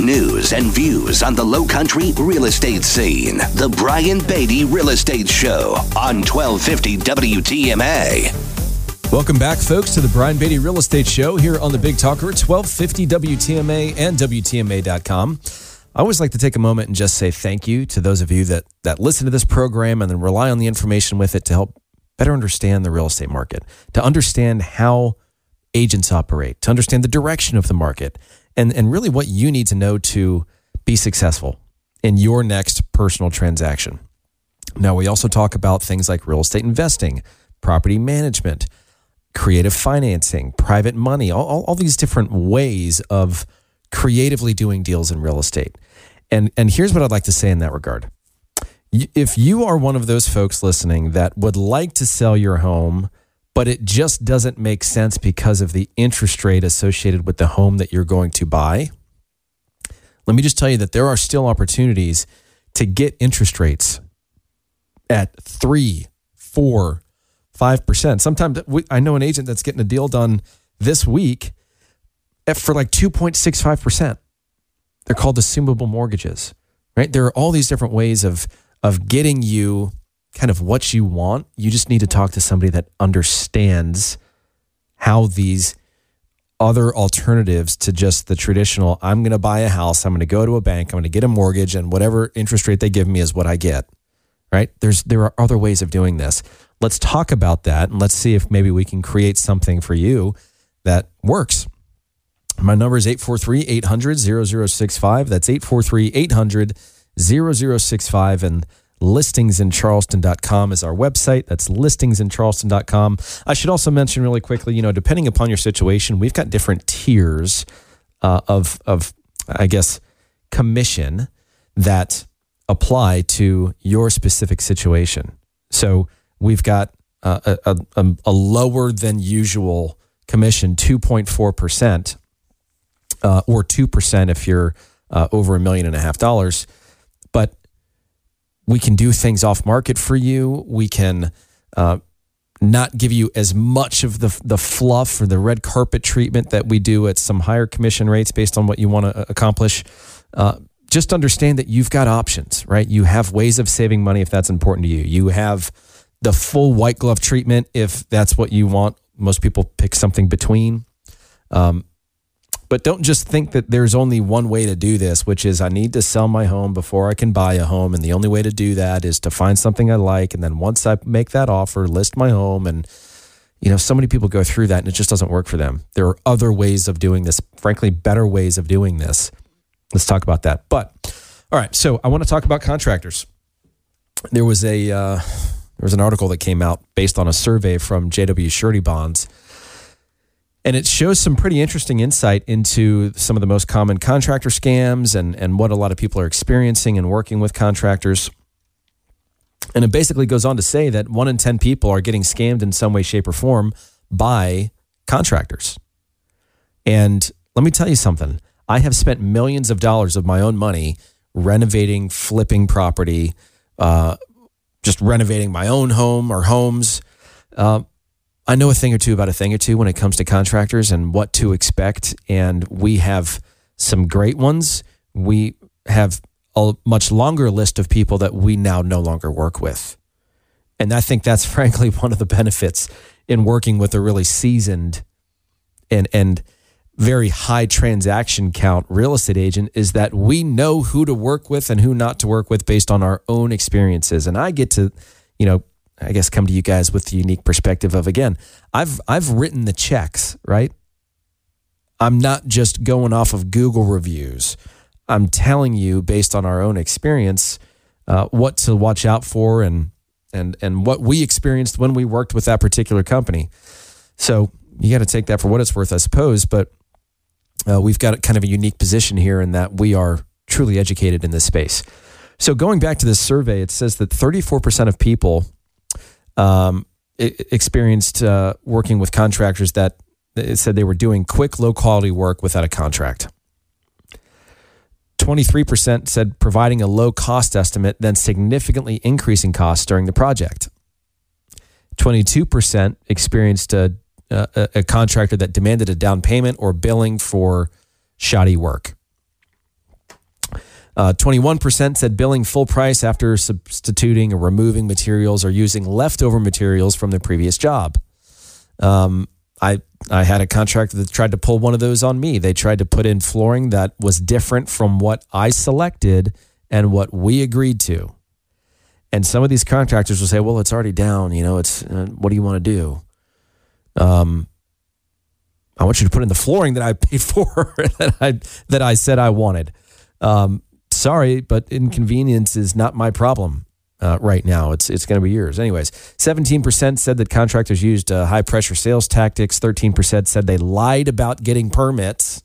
news, and views on the low country real estate scene. The Brian Beatty Real Estate Show on 1250 WTMA. Welcome back, folks, to the Brian Beatty Real Estate Show here on the Big Talker, 1250 WTMA and WTMA.com. I always like to take a moment and just say thank you to those of you that, that listen to this program and then rely on the information with it to help better understand the real estate market, to understand how agents operate, to understand the direction of the market, and, and really what you need to know to be successful in your next personal transaction. Now, we also talk about things like real estate investing, property management, creative financing, private money, all, all, all these different ways of creatively doing deals in real estate. And, and here's what I'd like to say in that regard. If you are one of those folks listening that would like to sell your home, but it just doesn't make sense because of the interest rate associated with the home that you're going to buy, let me just tell you that there are still opportunities to get interest rates at three, four, five percent. Sometimes I know an agent that's getting a deal done this week for like two point six five percent. They're called assumable mortgages, right? There are all these different ways of of getting you kind of what you want. You just need to talk to somebody that understands how these other alternatives to just the traditional I'm going to buy a house, I'm going to go to a bank, I'm going to get a mortgage and whatever interest rate they give me is what I get. Right? There's there are other ways of doing this. Let's talk about that and let's see if maybe we can create something for you that works. My number is 843 800 0065. That's 843 800 0065 and listingsincharleston.com is our website. That's listingsincharleston.com. I should also mention really quickly, you know, depending upon your situation, we've got different tiers uh, of, of, I guess, commission that apply to your specific situation. So we've got uh, a, a, a, lower than usual commission, 2.4%, uh, or 2% if you're uh, over a million and a half dollars. But we can do things off market for you. We can uh, not give you as much of the the fluff or the red carpet treatment that we do at some higher commission rates based on what you want to accomplish. Uh, just understand that you've got options, right? You have ways of saving money if that's important to you. You have the full white glove treatment if that's what you want. Most people pick something between. Um, but don't just think that there's only one way to do this, which is I need to sell my home before I can buy a home. And the only way to do that is to find something I like. And then once I make that offer, list my home. And, you know, so many people go through that and it just doesn't work for them. There are other ways of doing this, frankly, better ways of doing this. Let's talk about that. But, all right. So I want to talk about contractors. There was a, uh, there was an article that came out based on a survey from JW Surety Bonds and it shows some pretty interesting insight into some of the most common contractor scams and, and what a lot of people are experiencing and working with contractors. And it basically goes on to say that one in 10 people are getting scammed in some way, shape, or form by contractors. And let me tell you something I have spent millions of dollars of my own money renovating, flipping property, uh, just renovating my own home or homes. Uh, I know a thing or two about a thing or two when it comes to contractors and what to expect. And we have some great ones. We have a much longer list of people that we now no longer work with. And I think that's frankly one of the benefits in working with a really seasoned and and very high transaction count real estate agent is that we know who to work with and who not to work with based on our own experiences. And I get to, you know, I guess come to you guys with the unique perspective of again, I've I've written the checks, right? I'm not just going off of Google reviews. I'm telling you based on our own experience uh, what to watch out for and and and what we experienced when we worked with that particular company. So you got to take that for what it's worth, I suppose. But uh, we've got kind of a unique position here in that we are truly educated in this space. So going back to this survey, it says that 34% of people um, experienced uh, working with contractors that said they were doing quick, low quality work without a contract. 23% said providing a low cost estimate, then significantly increasing costs during the project. 22% experienced a, a, a, contractor that demanded a down payment or billing for shoddy work. Uh, 21% said billing full price after substituting or removing materials or using leftover materials from the previous job. Um, I I had a contractor that tried to pull one of those on me. They tried to put in flooring that was different from what I selected and what we agreed to. And some of these contractors will say, "Well, it's already down. You know, it's uh, what do you want to do?" Um, I want you to put in the flooring that I paid for that I that I said I wanted. Um, sorry, but inconvenience is not my problem uh, right now. It's it's going to be yours. Anyways, 17% said that contractors used uh, high pressure sales tactics. 13% said they lied about getting permits.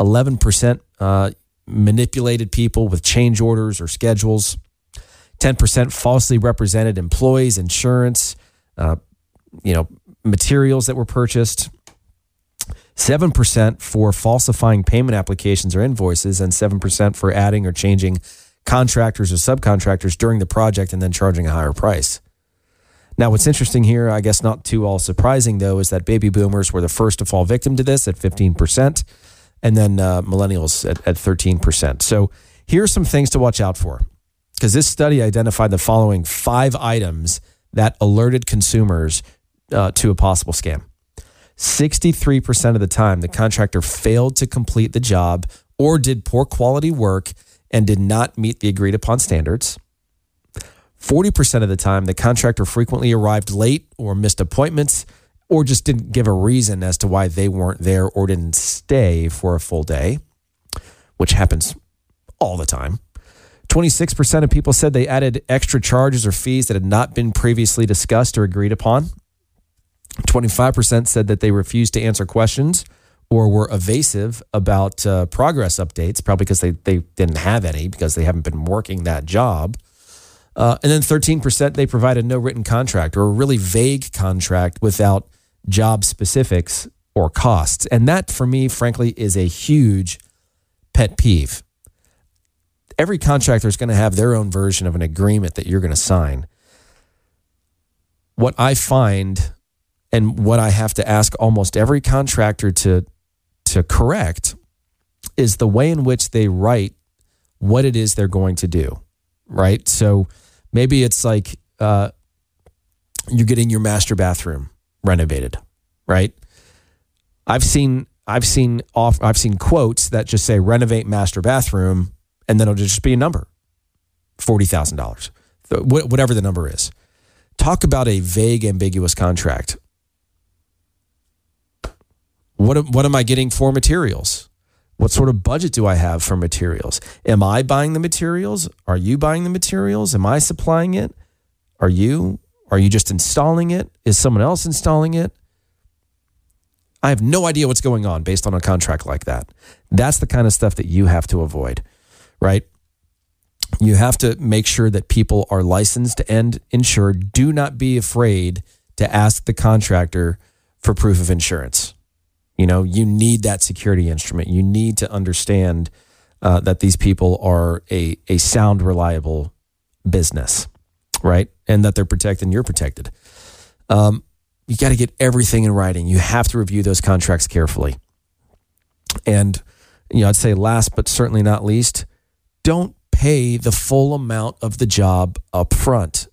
11% uh, manipulated people with change orders or schedules. 10% falsely represented employees, insurance, uh, you know, materials that were purchased. 7% for falsifying payment applications or invoices, and 7% for adding or changing contractors or subcontractors during the project and then charging a higher price. Now, what's interesting here, I guess not too all surprising though, is that baby boomers were the first to fall victim to this at 15%, and then uh, millennials at, at 13%. So here are some things to watch out for because this study identified the following five items that alerted consumers uh, to a possible scam. 63% of the time, the contractor failed to complete the job or did poor quality work and did not meet the agreed upon standards. 40% of the time, the contractor frequently arrived late or missed appointments or just didn't give a reason as to why they weren't there or didn't stay for a full day, which happens all the time. 26% of people said they added extra charges or fees that had not been previously discussed or agreed upon. 25% said that they refused to answer questions or were evasive about uh, progress updates, probably because they, they didn't have any because they haven't been working that job. Uh, and then 13% they provided no written contract or a really vague contract without job specifics or costs. And that, for me, frankly, is a huge pet peeve. Every contractor is going to have their own version of an agreement that you're going to sign. What I find and what I have to ask almost every contractor to to correct is the way in which they write what it is they're going to do, right? So maybe it's like uh, you're getting your master bathroom renovated, right? I've seen I've seen off I've seen quotes that just say renovate master bathroom, and then it'll just be a number, forty thousand dollars, whatever the number is. Talk about a vague, ambiguous contract. What, what am I getting for materials? What sort of budget do I have for materials? Am I buying the materials? Are you buying the materials? Am I supplying it? Are you? Are you just installing it? Is someone else installing it? I have no idea what's going on based on a contract like that. That's the kind of stuff that you have to avoid, right? You have to make sure that people are licensed and insured. Do not be afraid to ask the contractor for proof of insurance. You know, you need that security instrument. You need to understand uh, that these people are a, a sound, reliable business, right? And that they're protected and you're protected. Um, you got to get everything in writing. You have to review those contracts carefully. And, you know, I'd say last but certainly not least, don't pay the full amount of the job up front.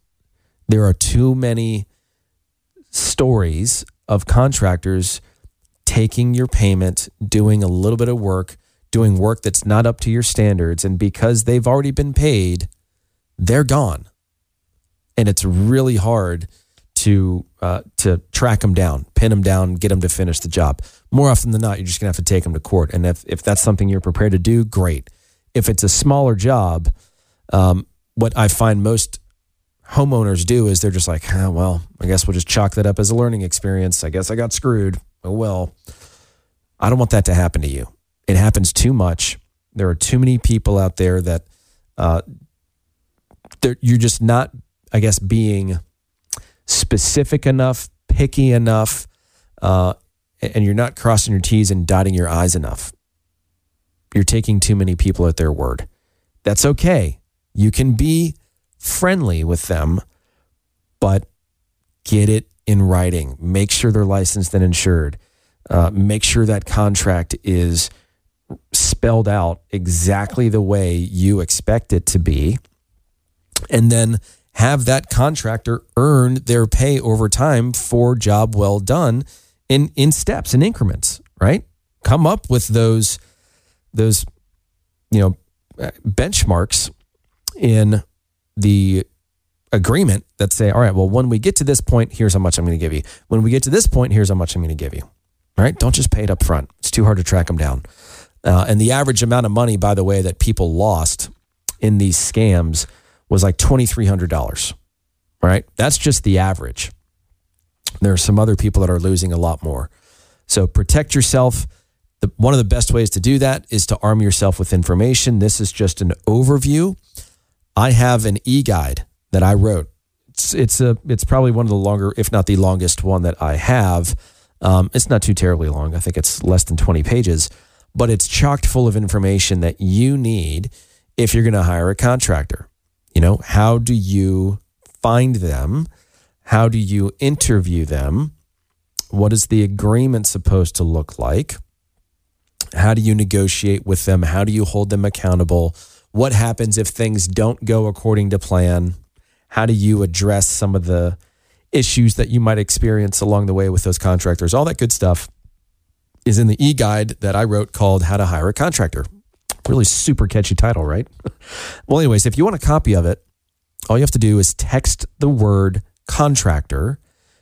There are too many stories of contractors taking your payment, doing a little bit of work, doing work that's not up to your standards. And because they've already been paid, they're gone. And it's really hard to uh, to track them down, pin them down, get them to finish the job. More often than not, you're just gonna have to take them to court. And if if that's something you're prepared to do, great. If it's a smaller job, um, what I find most homeowners do is they're just like, oh, well, I guess we'll just chalk that up as a learning experience. I guess I got screwed well, I don't want that to happen to you. It happens too much. There are too many people out there that uh, you're just not, I guess, being specific enough, picky enough, uh, and you're not crossing your T's and dotting your I's enough. You're taking too many people at their word. That's okay. You can be friendly with them, but get it in writing. Make sure they're licensed and insured. Uh, make sure that contract is spelled out exactly the way you expect it to be, and then have that contractor earn their pay over time for job well done in in steps and in increments, right? Come up with those those you know benchmarks in the agreement that say, all right, well, when we get to this point, here's how much I'm going to give you. When we get to this point, here's how much I'm going to give you. All right, don't just pay it up front. It's too hard to track them down. Uh, and the average amount of money, by the way, that people lost in these scams was like $2,300. Right? That's just the average. There are some other people that are losing a lot more. So protect yourself. The, one of the best ways to do that is to arm yourself with information. This is just an overview. I have an e guide that I wrote. It's, it's a it's probably one of the longer, if not the longest one that I have. Um, it's not too terribly long. I think it's less than 20 pages, but it's chocked full of information that you need if you're going to hire a contractor. You know, how do you find them? How do you interview them? What is the agreement supposed to look like? How do you negotiate with them? How do you hold them accountable? What happens if things don't go according to plan? How do you address some of the issues that you might experience along the way with those contractors? All that good stuff is in the e guide that I wrote called How to Hire a Contractor. Really super catchy title, right? well, anyways, if you want a copy of it, all you have to do is text the word contractor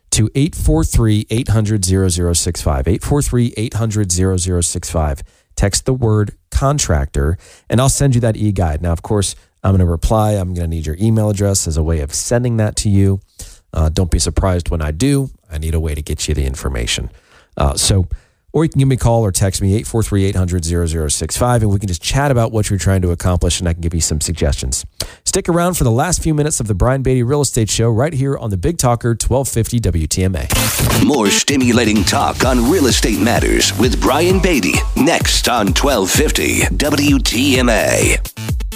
to 843 800 0065. 843 800 0065. Text the word contractor, and I'll send you that e guide. Now, of course, I'm going to reply. I'm going to need your email address as a way of sending that to you. Uh, don't be surprised when I do. I need a way to get you the information. Uh, so, or you can give me a call or text me 843 800 0065 and we can just chat about what you're trying to accomplish and I can give you some suggestions. Stick around for the last few minutes of the Brian Beatty Real Estate Show right here on the Big Talker 1250 WTMA. More stimulating talk on real estate matters with Brian Beatty next on 1250 WTMA.